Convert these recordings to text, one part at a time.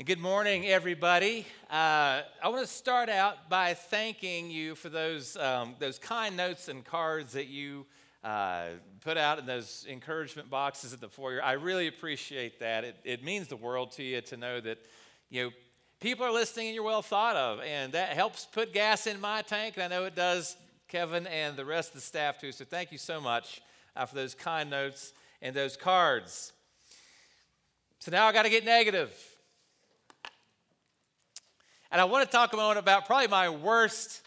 And good morning, everybody. Uh, I want to start out by thanking you for those, um, those kind notes and cards that you uh, put out in those encouragement boxes at the foyer. I really appreciate that. It, it means the world to you to know that you know people are listening and you're well thought of, and that helps put gas in my tank. And I know it does Kevin and the rest of the staff too. So thank you so much uh, for those kind notes and those cards. So now I got to get negative. And I want to talk a moment about probably my worst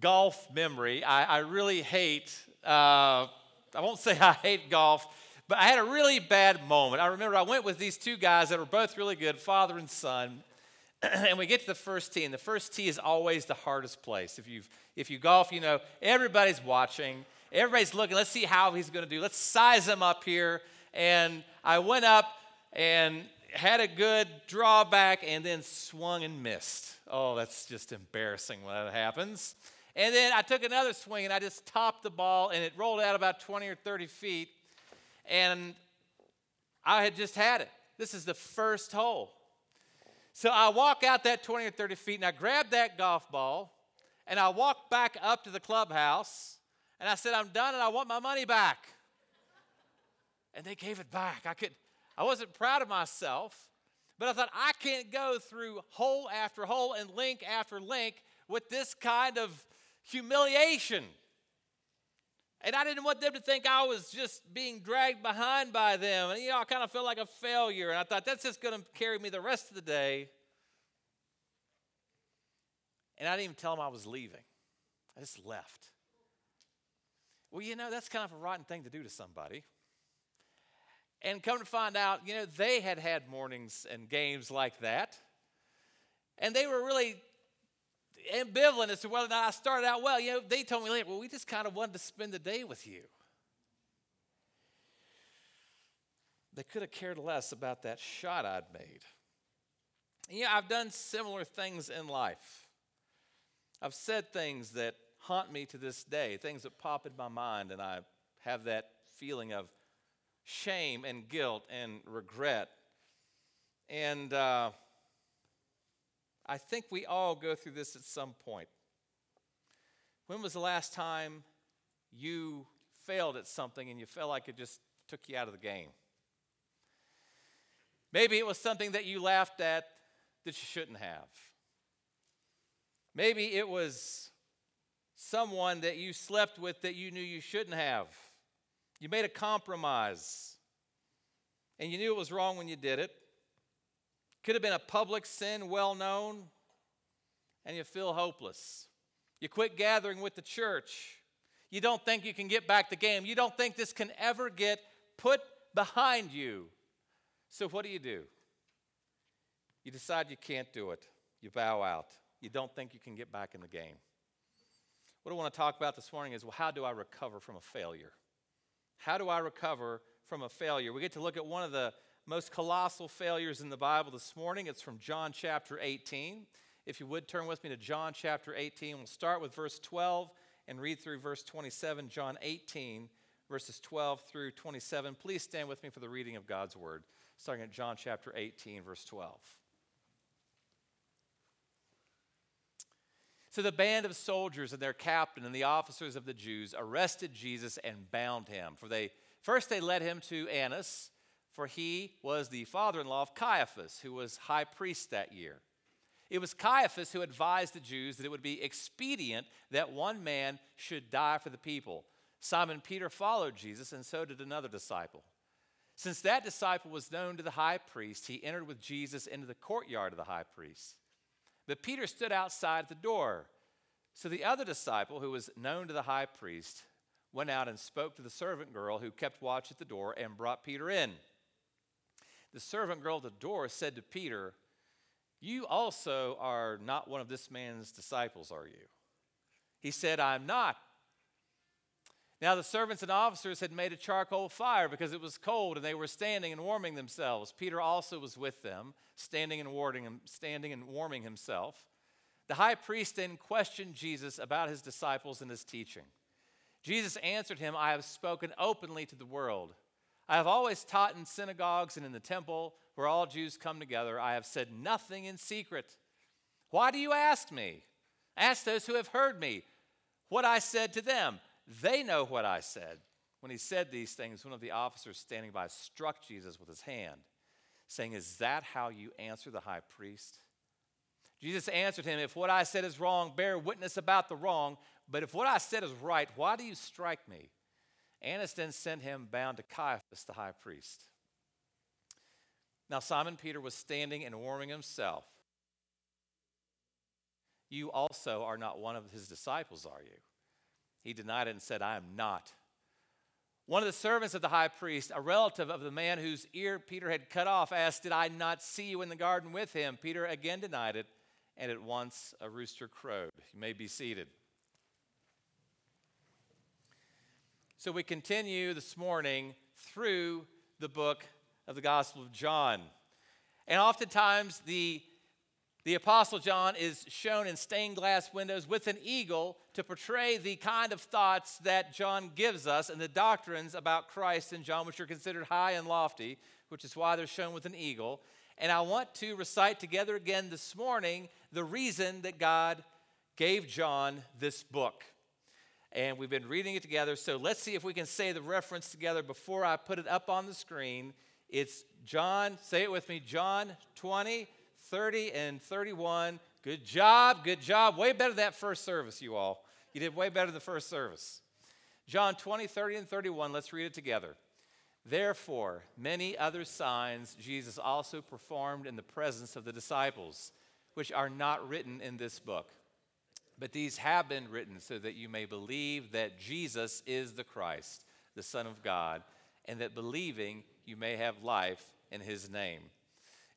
golf memory. I, I really hate, uh, I won't say I hate golf, but I had a really bad moment. I remember I went with these two guys that were both really good, father and son. and we get to the first tee, and the first tee is always the hardest place. If, you if you golf, you know, everybody's watching, everybody's looking. Let's see how he's going to do. Let's size him up here. And I went up, and had a good drawback and then swung and missed. Oh, that's just embarrassing when that happens. And then I took another swing and I just topped the ball and it rolled out about 20 or 30 feet. And I had just had it. This is the first hole. So I walk out that 20 or 30 feet and I grab that golf ball and I walk back up to the clubhouse and I said, I'm done and I want my money back. And they gave it back. I could, I wasn't proud of myself, but I thought I can't go through hole after hole and link after link with this kind of humiliation. And I didn't want them to think I was just being dragged behind by them. And, you know, I kind of felt like a failure. And I thought that's just going to carry me the rest of the day. And I didn't even tell them I was leaving, I just left. Well, you know, that's kind of a rotten thing to do to somebody. And come to find out, you know, they had had mornings and games like that. And they were really ambivalent as to whether or not I started out well. You know, they told me later, well, we just kind of wanted to spend the day with you. They could have cared less about that shot I'd made. And, yeah, I've done similar things in life. I've said things that haunt me to this day, things that pop in my mind, and I have that feeling of shame and guilt and regret. And uh, I think we all go through this at some point. When was the last time you failed at something and you felt like it just took you out of the game? Maybe it was something that you laughed at that you shouldn't have. Maybe it was someone that you slept with that you knew you shouldn't have. You made a compromise and you knew it was wrong when you did it. Could have been a public sin, well known, and you feel hopeless. You quit gathering with the church. You don't think you can get back the game. You don't think this can ever get put behind you. So, what do you do? You decide you can't do it. You bow out. You don't think you can get back in the game. What I want to talk about this morning is well, how do I recover from a failure? How do I recover from a failure? We get to look at one of the most colossal failures in the Bible this morning. It's from John chapter 18. If you would turn with me to John chapter 18, we'll start with verse 12 and read through verse 27. John 18, verses 12 through 27. Please stand with me for the reading of God's word, starting at John chapter 18, verse 12. So the band of soldiers and their captain and the officers of the Jews arrested Jesus and bound him. For they first they led him to Annas, for he was the father-in-law of Caiaphas, who was high priest that year. It was Caiaphas who advised the Jews that it would be expedient that one man should die for the people. Simon Peter followed Jesus, and so did another disciple. Since that disciple was known to the high priest, he entered with Jesus into the courtyard of the high priest. But Peter stood outside at the door. So the other disciple, who was known to the high priest, went out and spoke to the servant girl who kept watch at the door and brought Peter in. The servant girl at the door said to Peter, You also are not one of this man's disciples, are you? He said, I'm not. Now the servants and officers had made a charcoal fire because it was cold, and they were standing and warming themselves. Peter also was with them, standing and warming, standing and warming himself. The high priest then questioned Jesus about his disciples and his teaching. Jesus answered him, I have spoken openly to the world. I have always taught in synagogues and in the temple where all Jews come together. I have said nothing in secret. Why do you ask me? Ask those who have heard me what I said to them. They know what I said. When he said these things, one of the officers standing by struck Jesus with his hand, saying, Is that how you answer the high priest? Jesus answered him, If what I said is wrong, bear witness about the wrong. But if what I said is right, why do you strike me? Annas then sent him bound to Caiaphas, the high priest. Now, Simon Peter was standing and warming himself. You also are not one of his disciples, are you? He denied it and said, I am not. One of the servants of the high priest, a relative of the man whose ear Peter had cut off, asked, Did I not see you in the garden with him? Peter again denied it, and at once a rooster crowed. You may be seated. So we continue this morning through the book of the Gospel of John. And oftentimes, the, the Apostle John is shown in stained glass windows with an eagle to portray the kind of thoughts that John gives us and the doctrines about Christ in John, which are considered high and lofty, which is why they're shown with an eagle. And I want to recite together again this morning the reason that God gave John this book and we've been reading it together. So let's see if we can say the reference together before I put it up on the screen. It's John, say it with me, John 20, 30, and 31. Good job, good job. Way better than that first service, you all. You did way better than the first service. John 20, 30, and 31, let's read it together. Therefore, many other signs Jesus also performed in the presence of the disciples, which are not written in this book. But these have been written so that you may believe that Jesus is the Christ, the Son of God, and that believing you may have life in his name.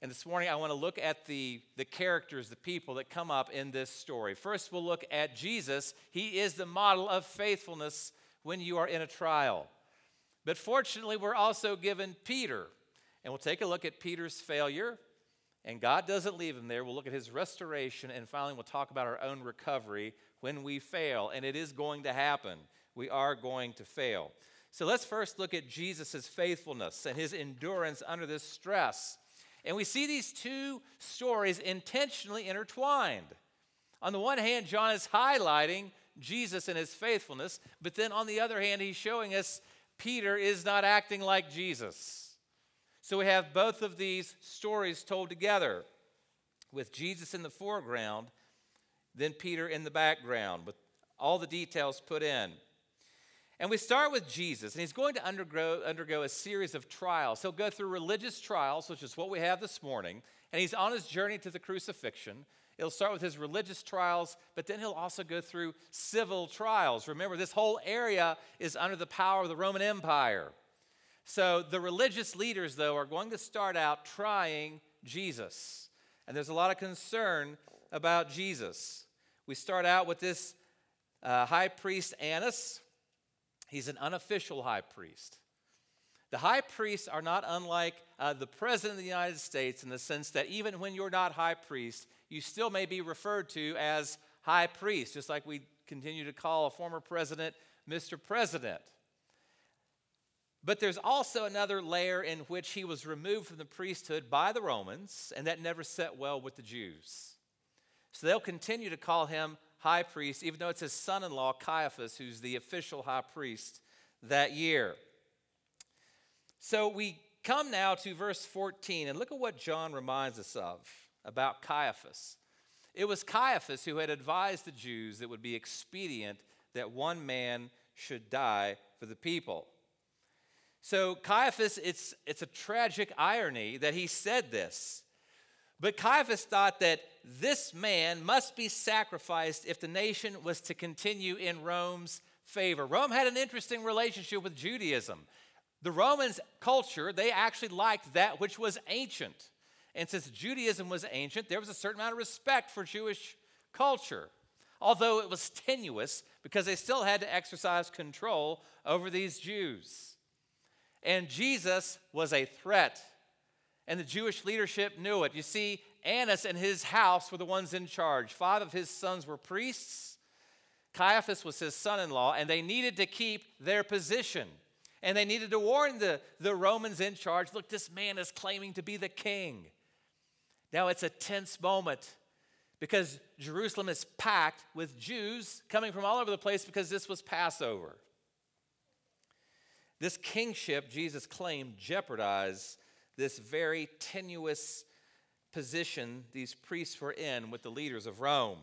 And this morning, I want to look at the, the characters, the people that come up in this story. First, we'll look at Jesus. He is the model of faithfulness when you are in a trial. But fortunately, we're also given Peter. And we'll take a look at Peter's failure and God doesn't leave him there. We'll look at his restoration, and finally, we'll talk about our own recovery when we fail. And it is going to happen. We are going to fail. So let's first look at Jesus' faithfulness and his endurance under this stress. And we see these two stories intentionally intertwined. On the one hand, John is highlighting Jesus and his faithfulness, but then on the other hand, he's showing us Peter is not acting like Jesus. So we have both of these stories told together with Jesus in the foreground, then Peter in the background, with all the details put in. And we start with Jesus, and he's going to undergo, undergo a series of trials. He'll go through religious trials, which is what we have this morning, and he's on his journey to the crucifixion. It'll start with his religious trials, but then he'll also go through civil trials. Remember, this whole area is under the power of the Roman Empire. So the religious leaders, though, are going to start out trying Jesus. And there's a lot of concern about Jesus. We start out with this uh, high priest Annas. He's an unofficial high priest. The high priests are not unlike uh, the president of the United States in the sense that even when you're not high priest, you still may be referred to as high priest, just like we continue to call a former president Mr. President. But there's also another layer in which he was removed from the priesthood by the Romans, and that never set well with the Jews. So they'll continue to call him high priest, even though it's his son in law, Caiaphas, who's the official high priest that year. So we come now to verse 14, and look at what John reminds us of about Caiaphas. It was Caiaphas who had advised the Jews that it would be expedient that one man should die for the people. So, Caiaphas, it's, it's a tragic irony that he said this. But Caiaphas thought that this man must be sacrificed if the nation was to continue in Rome's favor. Rome had an interesting relationship with Judaism. The Romans' culture, they actually liked that which was ancient. And since Judaism was ancient, there was a certain amount of respect for Jewish culture, although it was tenuous because they still had to exercise control over these Jews. And Jesus was a threat. And the Jewish leadership knew it. You see, Annas and his house were the ones in charge. Five of his sons were priests. Caiaphas was his son in law, and they needed to keep their position. And they needed to warn the, the Romans in charge look, this man is claiming to be the king. Now it's a tense moment because Jerusalem is packed with Jews coming from all over the place because this was Passover. This kingship Jesus claimed jeopardized this very tenuous position these priests were in with the leaders of Rome.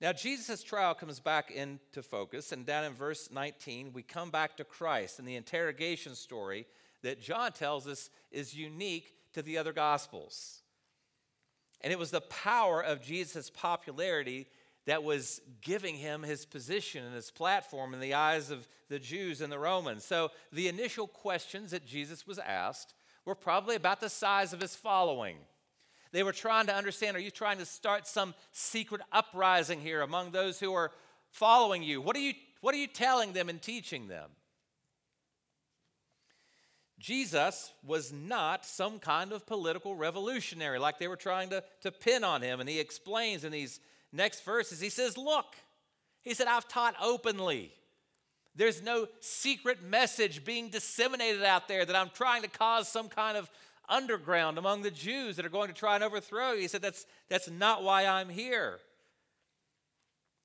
Now, Jesus' trial comes back into focus, and down in verse 19, we come back to Christ and the interrogation story that John tells us is unique to the other Gospels. And it was the power of Jesus' popularity that was giving him his position and his platform in the eyes of the Jews and the Romans. So the initial questions that Jesus was asked were probably about the size of his following. They were trying to understand are you trying to start some secret uprising here among those who are following you? What are you, what are you telling them and teaching them? Jesus was not some kind of political revolutionary like they were trying to, to pin on him. And he explains in these next verses, he says, Look, he said, I've taught openly. There's no secret message being disseminated out there that I'm trying to cause some kind of underground among the Jews that are going to try and overthrow you. He said, That's, that's not why I'm here.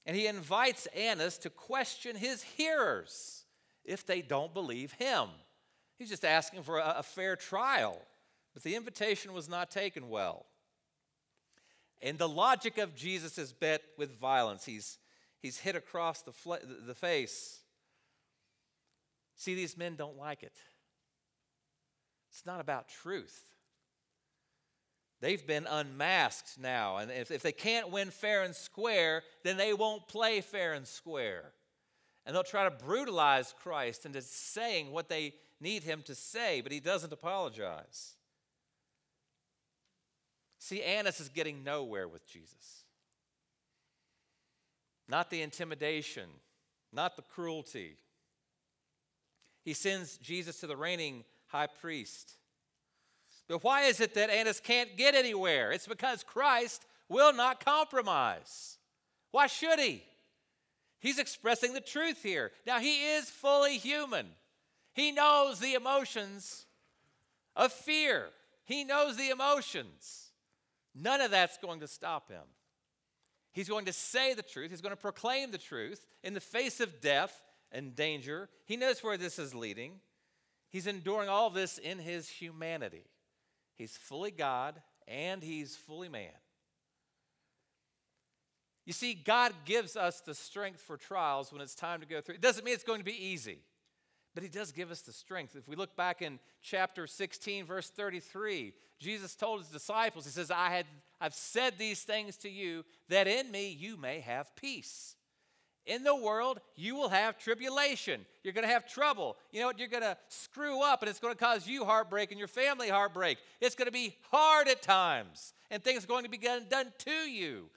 And he invites Annas to question his hearers if they don't believe him. He's just asking for a, a fair trial. But the invitation was not taken well. And the logic of Jesus is bet with violence. He's, he's hit across the, fl- the face. See, these men don't like it. It's not about truth. They've been unmasked now. And if, if they can't win fair and square, then they won't play fair and square. And they'll try to brutalize Christ into saying what they need him to say, but he doesn't apologize. See, Annas is getting nowhere with Jesus. Not the intimidation, not the cruelty. He sends Jesus to the reigning high priest. But why is it that Annas can't get anywhere? It's because Christ will not compromise. Why should he? He's expressing the truth here. Now, he is fully human. He knows the emotions of fear, he knows the emotions. None of that's going to stop him. He's going to say the truth, he's going to proclaim the truth in the face of death and danger. He knows where this is leading. He's enduring all this in his humanity. He's fully God and he's fully man. You see, God gives us the strength for trials when it's time to go through. It doesn't mean it's going to be easy. But he does give us the strength. If we look back in chapter 16, verse 33, Jesus told his disciples, He says, I had, I've said these things to you that in me you may have peace. In the world, you will have tribulation. You're going to have trouble. You know what? You're going to screw up, and it's going to cause you heartbreak and your family heartbreak. It's going to be hard at times, and things are going to be done to you.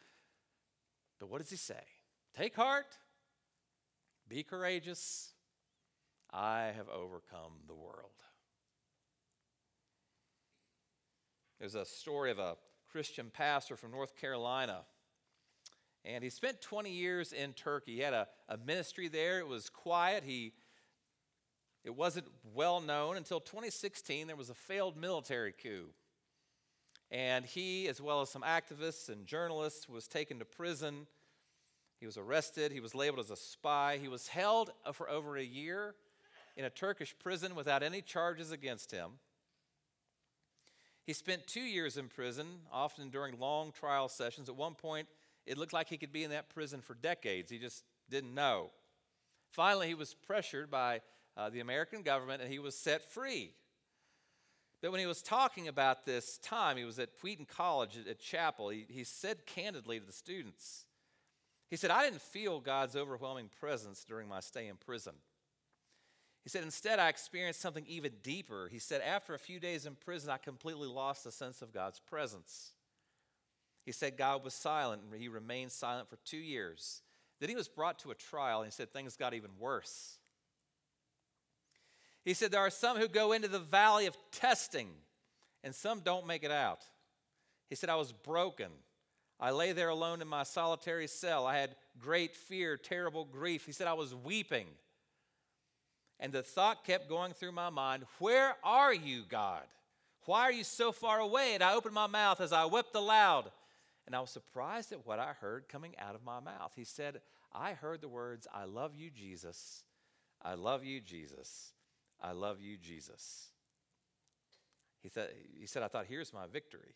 But what does he say? Take heart, be courageous, I have overcome the world. There's a story of a Christian pastor from North Carolina. And he spent 20 years in Turkey. He had a, a ministry there. It was quiet. He, it wasn't well known until 2016. There was a failed military coup. And he, as well as some activists and journalists, was taken to prison. He was arrested. He was labeled as a spy. He was held for over a year in a Turkish prison without any charges against him. He spent two years in prison, often during long trial sessions. At one point, it looked like he could be in that prison for decades. He just didn't know. Finally, he was pressured by uh, the American government and he was set free. But when he was talking about this time, he was at Wheaton College at, at chapel, he, he said candidly to the students, he said, I didn't feel God's overwhelming presence during my stay in prison. He said, Instead, I experienced something even deeper. He said, After a few days in prison, I completely lost the sense of God's presence. He said God was silent, and he remained silent for two years. Then he was brought to a trial, and he said things got even worse. He said, There are some who go into the valley of testing, and some don't make it out. He said, I was broken. I lay there alone in my solitary cell. I had great fear, terrible grief. He said, I was weeping. And the thought kept going through my mind Where are you, God? Why are you so far away? And I opened my mouth as I wept aloud. And I was surprised at what I heard coming out of my mouth. He said, I heard the words, I love you, Jesus. I love you, Jesus. I love you, Jesus. He, th- he said, I thought, here's my victory.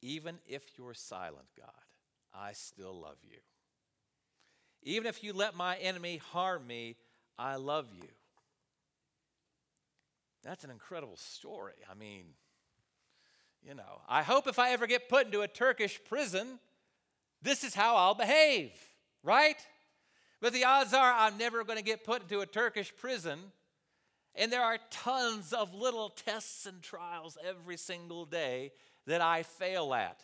Even if you're silent, God, I still love you. Even if you let my enemy harm me, I love you. That's an incredible story. I mean, you know, I hope if I ever get put into a Turkish prison, this is how I'll behave, right? But the odds are I'm never going to get put into a Turkish prison. And there are tons of little tests and trials every single day that I fail at,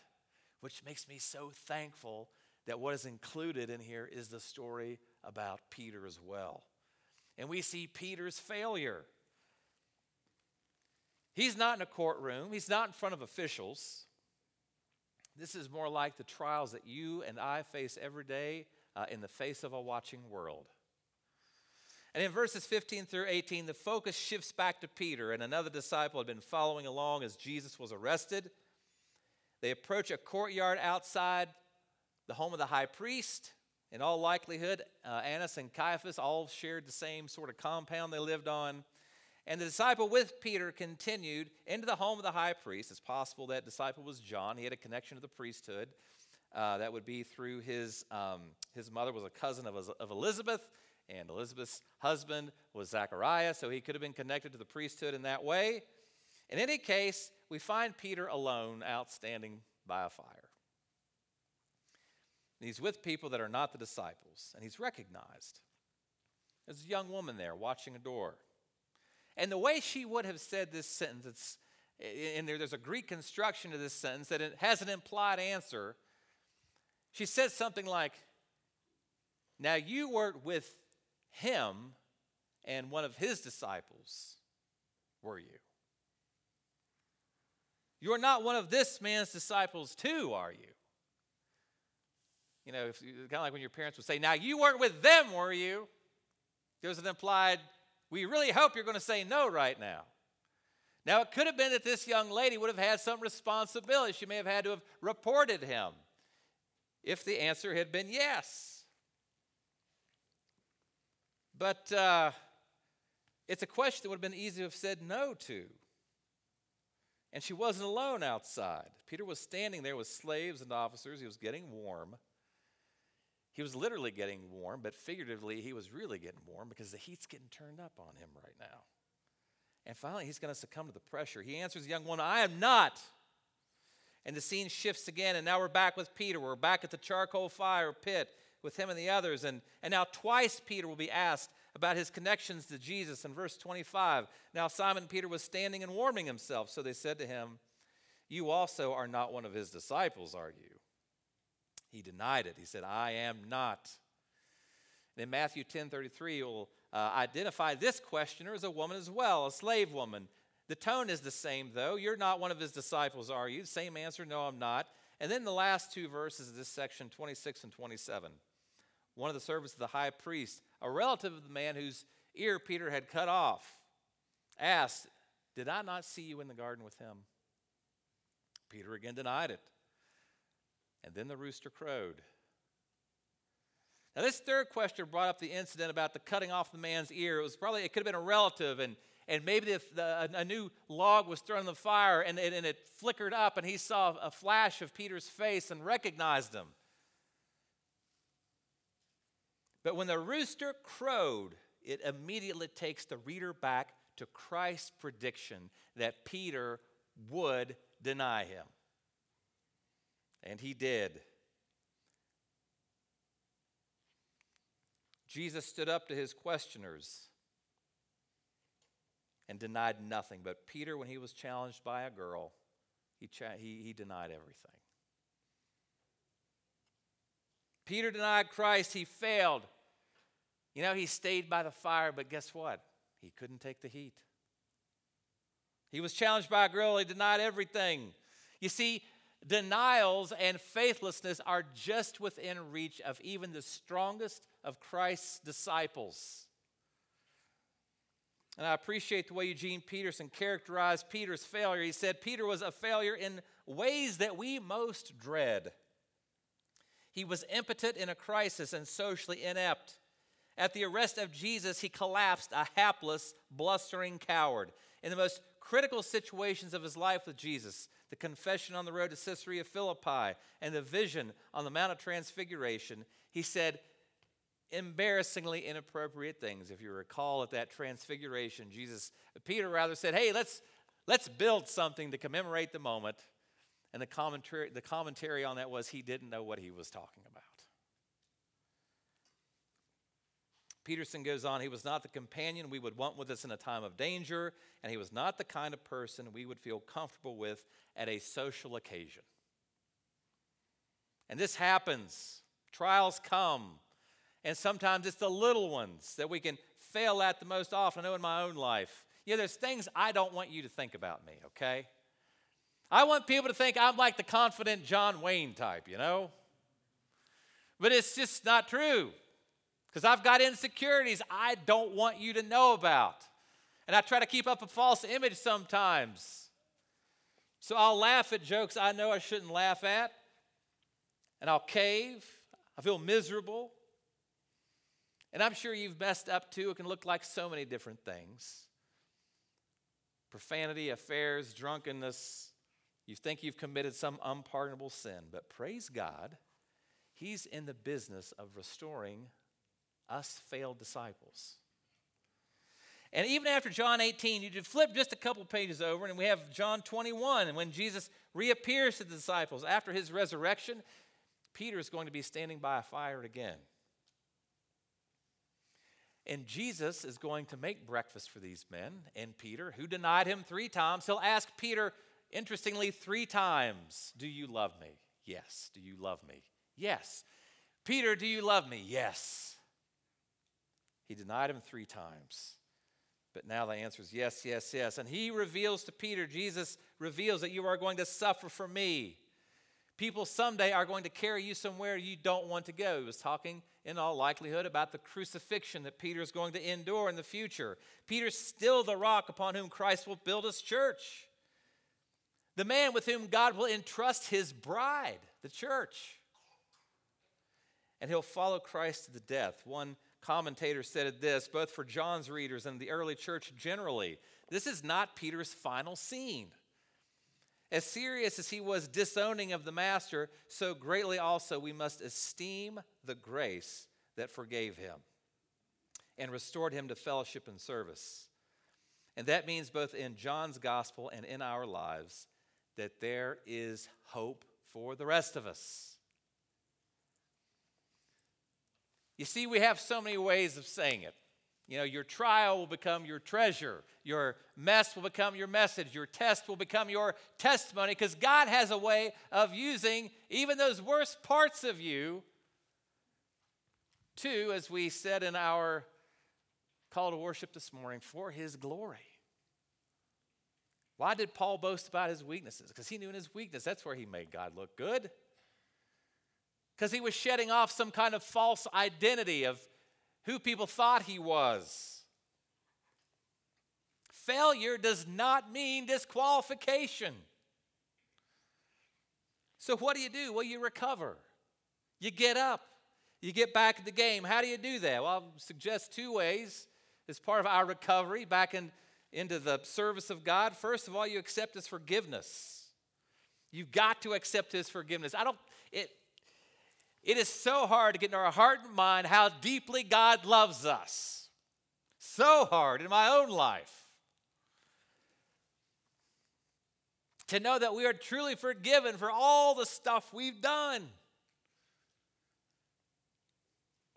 which makes me so thankful that what is included in here is the story about Peter as well. And we see Peter's failure. He's not in a courtroom, he's not in front of officials. This is more like the trials that you and I face every day uh, in the face of a watching world. And in verses 15 through 18, the focus shifts back to Peter, and another disciple had been following along as Jesus was arrested. They approach a courtyard outside the home of the high priest. In all likelihood, uh, Annas and Caiaphas all shared the same sort of compound they lived on. And the disciple with Peter continued into the home of the high priest. It's possible that disciple was John. He had a connection to the priesthood. Uh, that would be through his, um, his mother was a cousin of, of Elizabeth, and Elizabeth's husband was Zachariah, so he could have been connected to the priesthood in that way. In any case, we find Peter alone, outstanding by a fire. And he's with people that are not the disciples, and he's recognized. There's a young woman there watching a door. And the way she would have said this sentence, in there, there's a Greek construction to this sentence that it has an implied answer. She says something like, Now you weren't with him and one of his disciples, were you? You're not one of this man's disciples, too, are you? You know, kind of like when your parents would say, Now you weren't with them, were you? There's an implied we really hope you're going to say no right now. Now, it could have been that this young lady would have had some responsibility. She may have had to have reported him if the answer had been yes. But uh, it's a question that would have been easy to have said no to. And she wasn't alone outside. Peter was standing there with slaves and officers. He was getting warm. He was literally getting warm, but figuratively, he was really getting warm because the heat's getting turned up on him right now. And finally, he's going to succumb to the pressure. He answers the young one, I am not. And the scene shifts again, and now we're back with Peter. We're back at the charcoal fire pit with him and the others. And, and now, twice Peter will be asked about his connections to Jesus in verse 25. Now, Simon Peter was standing and warming himself. So they said to him, You also are not one of his disciples, are you? He denied it. He said, I am not. In Matthew 10 33, will uh, identify this questioner as a woman as well, a slave woman. The tone is the same, though. You're not one of his disciples, are you? Same answer, no, I'm not. And then the last two verses of this section, 26 and 27. One of the servants of the high priest, a relative of the man whose ear Peter had cut off, asked, Did I not see you in the garden with him? Peter again denied it. And then the rooster crowed. Now, this third question brought up the incident about the cutting off the man's ear. It was probably, it could have been a relative, and, and maybe if the, a, new log was thrown in the fire and, and, and it flickered up, and he saw a flash of Peter's face and recognized him. But when the rooster crowed, it immediately takes the reader back to Christ's prediction that Peter would deny him. And he did. Jesus stood up to his questioners and denied nothing. But Peter, when he was challenged by a girl, he, cha- he, he denied everything. Peter denied Christ, he failed. You know, he stayed by the fire, but guess what? He couldn't take the heat. He was challenged by a girl, he denied everything. You see, Denials and faithlessness are just within reach of even the strongest of Christ's disciples. And I appreciate the way Eugene Peterson characterized Peter's failure. He said Peter was a failure in ways that we most dread. He was impotent in a crisis and socially inept. At the arrest of Jesus, he collapsed, a hapless, blustering coward. In the most critical situations of his life with Jesus, the confession on the road to Caesarea Philippi and the vision on the Mount of Transfiguration, he said embarrassingly inappropriate things. If you recall at that transfiguration, Jesus, Peter rather said, Hey, let's, let's build something to commemorate the moment. And the commentary, the commentary on that was he didn't know what he was talking about. Peterson goes on, he was not the companion we would want with us in a time of danger, and he was not the kind of person we would feel comfortable with at a social occasion. And this happens. Trials come. And sometimes it's the little ones that we can fail at the most often. I know in my own life. Yeah, there's things I don't want you to think about me, okay? I want people to think I'm like the confident John Wayne type, you know? But it's just not true because I've got insecurities I don't want you to know about. And I try to keep up a false image sometimes. So I'll laugh at jokes I know I shouldn't laugh at, and I'll cave. I feel miserable. And I'm sure you've messed up too. It can look like so many different things profanity, affairs, drunkenness. You think you've committed some unpardonable sin, but praise God, He's in the business of restoring us failed disciples. And even after John 18, you flip just a couple pages over, and we have John 21. And when Jesus reappears to the disciples after his resurrection, Peter is going to be standing by a fire again. And Jesus is going to make breakfast for these men and Peter, who denied him three times. He'll ask Peter, interestingly, three times Do you love me? Yes. Do you love me? Yes. Peter, do you love me? Yes. He denied him three times. But now the answer is yes, yes, yes. And he reveals to Peter, Jesus reveals that you are going to suffer for me. People someday are going to carry you somewhere you don't want to go. He was talking, in all likelihood, about the crucifixion that Peter is going to endure in the future. Peter's still the rock upon whom Christ will build his church, the man with whom God will entrust his bride, the church. And he'll follow Christ to the death. One commentator said this, both for John's readers and the early church generally this is not Peter's final scene. As serious as he was disowning of the master, so greatly also we must esteem the grace that forgave him and restored him to fellowship and service. And that means both in John's gospel and in our lives that there is hope for the rest of us. You see, we have so many ways of saying it. You know, your trial will become your treasure. Your mess will become your message. Your test will become your testimony because God has a way of using even those worst parts of you to, as we said in our call to worship this morning, for His glory. Why did Paul boast about his weaknesses? Because he knew in his weakness that's where he made God look good because he was shedding off some kind of false identity of who people thought he was. Failure does not mean disqualification. So, what do you do? Well, you recover. You get up. You get back in the game. How do you do that? Well, I'll suggest two ways as part of our recovery back in, into the service of God. First of all, you accept His forgiveness. You've got to accept His forgiveness. I don't, it, it is so hard to get in our heart and mind how deeply God loves us. So hard in my own life. To know that we are truly forgiven for all the stuff we've done.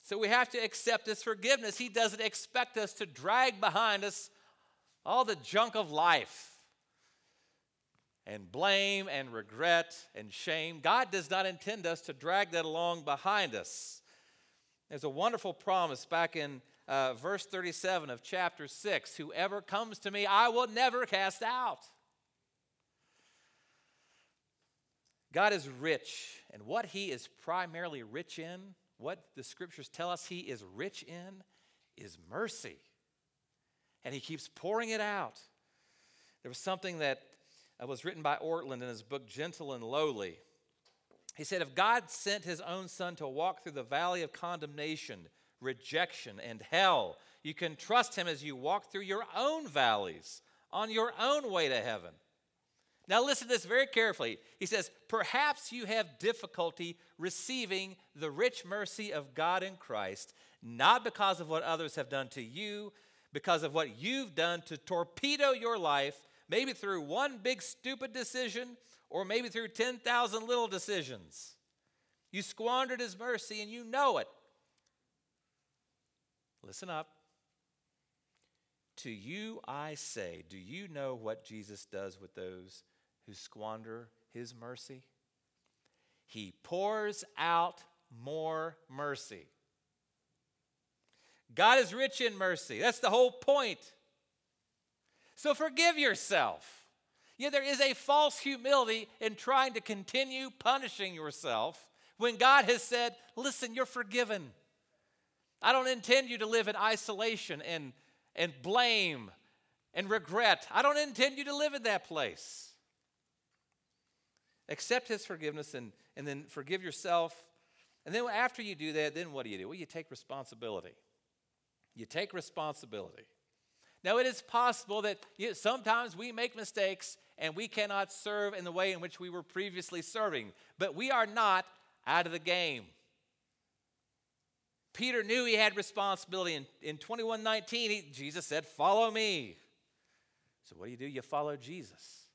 So we have to accept His forgiveness. He doesn't expect us to drag behind us all the junk of life and blame and regret and shame. God does not intend us to drag that along behind us. There's a wonderful promise back in uh, verse 37 of chapter 6 Whoever comes to me, I will never cast out. God is rich, and what He is primarily rich in, what the scriptures tell us He is rich in, is mercy. And he keeps pouring it out. There was something that Uh, was written by Ortlund in his book, Gentle and Lowly. He said, If God sent his own son to walk through the valley of condemnation, rejection, and hell, you can trust him as you walk through your own valleys on your own way to heaven. Now, listen to this very carefully. He says, Perhaps you have difficulty receiving the rich mercy of God in Christ, not because of what others have done to you, because of what you've done to torpedo your life, maybe through one big stupid decision or maybe through 10,000 little decisions. You squandered his mercy and you know it. Listen up. To you I say, do you know what Jesus does with those who squander his mercy? He pours out more mercy. God is rich in mercy. That's the whole point. So forgive yourself. Yeah, there is a false humility in trying to continue punishing yourself when God has said, Listen, you're forgiven. I don't intend you to live in isolation and, and blame and regret. I don't intend you to live in that place. Accept His forgiveness and, and then forgive yourself. And then after you do that, then what do you do? Well, you take responsibility. You take responsibility. Now, it is possible that sometimes we make mistakes and we cannot serve in the way in which we were previously serving, but we are not out of the game. Peter knew he had responsibility. In, in 2119, Jesus said, Follow me. So, what do you do? You follow Jesus.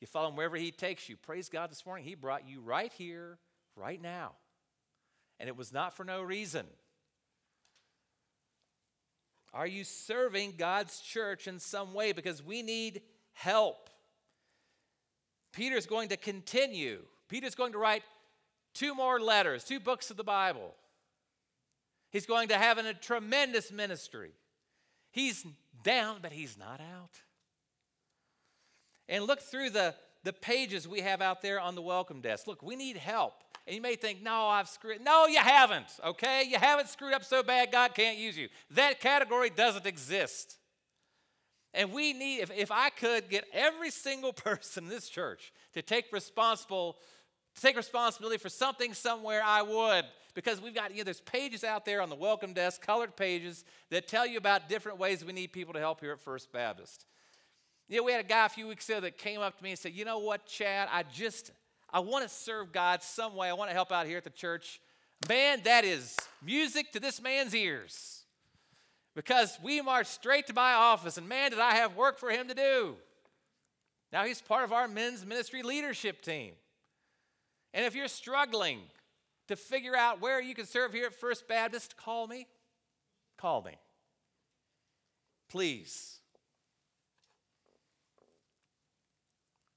You follow him wherever he takes you. Praise God this morning. He brought you right here, right now. And it was not for no reason. Are you serving God's church in some way? Because we need help. Peter's going to continue. Peter's going to write two more letters, two books of the Bible. He's going to have a tremendous ministry. He's down, but he's not out. And look through the, the pages we have out there on the welcome desk. Look, we need help. And you may think, no, I've screwed. No, you haven't, okay? You haven't screwed up so bad God can't use you. That category doesn't exist. And we need, if, if I could get every single person in this church to take responsible, to take responsibility for something somewhere, I would. Because we've got, you know, there's pages out there on the welcome desk, colored pages, that tell you about different ways we need people to help here at First Baptist. You know, we had a guy a few weeks ago that came up to me and said, You know what, Chad? I just, I want to serve God some way. I want to help out here at the church. Man, that is music to this man's ears. Because we marched straight to my office, and man, did I have work for him to do. Now he's part of our men's ministry leadership team. And if you're struggling to figure out where you can serve here at First Baptist, call me. Call me. Please.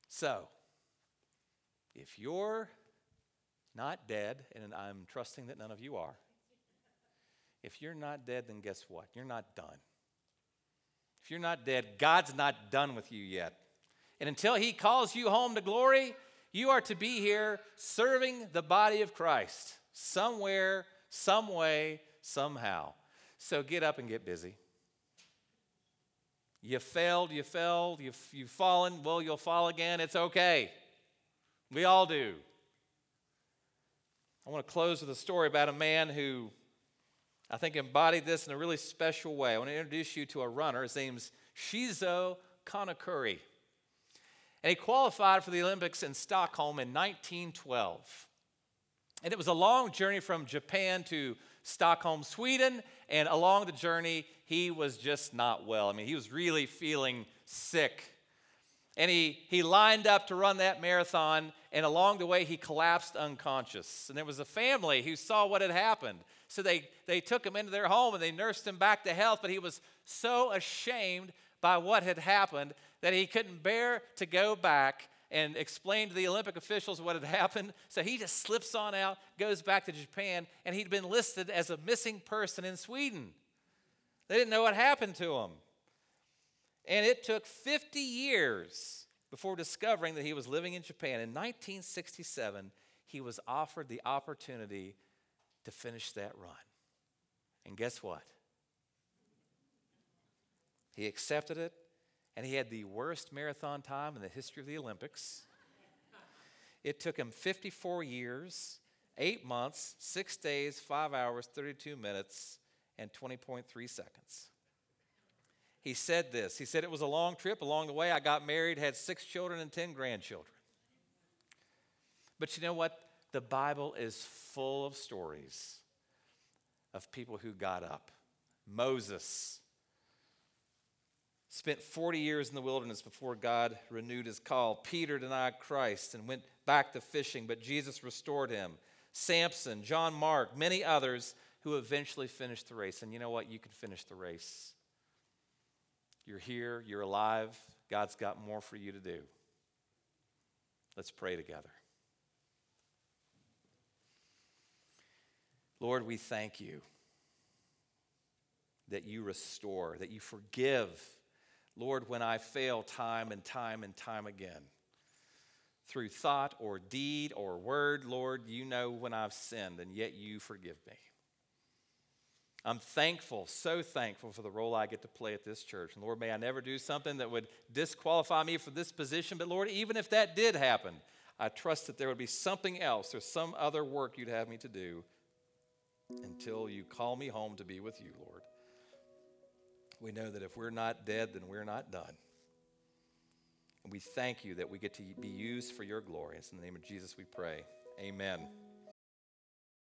So, if you're not dead, and I'm trusting that none of you are, if you're not dead, then guess what? You're not done. If you're not dead, God's not done with you yet. And until He calls you home to glory, you are to be here serving the body of Christ somewhere, some way, somehow. So get up and get busy. You failed, you failed, you've, you've fallen, well, you'll fall again. It's okay. We all do. I want to close with a story about a man who I think embodied this in a really special way. I want to introduce you to a runner. His name's Shizo Kanakuri. And he qualified for the Olympics in Stockholm in 1912. And it was a long journey from Japan to Stockholm, Sweden. And along the journey, he was just not well. I mean, he was really feeling sick. And he, he lined up to run that marathon, and along the way, he collapsed unconscious. And there was a family who saw what had happened. So they, they took him into their home and they nursed him back to health, but he was so ashamed by what had happened that he couldn't bear to go back and explain to the Olympic officials what had happened. So he just slips on out, goes back to Japan, and he'd been listed as a missing person in Sweden. They didn't know what happened to him. And it took 50 years before discovering that he was living in Japan. In 1967, he was offered the opportunity to finish that run. And guess what? He accepted it, and he had the worst marathon time in the history of the Olympics. It took him 54 years, eight months, six days, five hours, 32 minutes, and 20.3 seconds. He said this He said, It was a long trip. Along the way, I got married, had six children, and 10 grandchildren. But you know what? The Bible is full of stories of people who got up. Moses spent 40 years in the wilderness before God renewed his call. Peter denied Christ and went back to fishing, but Jesus restored him. Samson, John Mark, many others who eventually finished the race. And you know what? You can finish the race. You're here, you're alive. God's got more for you to do. Let's pray together. Lord, we thank you that you restore, that you forgive. Lord, when I fail time and time and time again, through thought or deed or word, Lord, you know when I've sinned, and yet you forgive me. I'm thankful, so thankful for the role I get to play at this church. And Lord, may I never do something that would disqualify me for this position. But Lord, even if that did happen, I trust that there would be something else or some other work you'd have me to do until you call me home to be with you, Lord. We know that if we're not dead, then we're not done. And we thank you that we get to be used for your glory. It's in the name of Jesus we pray. Amen.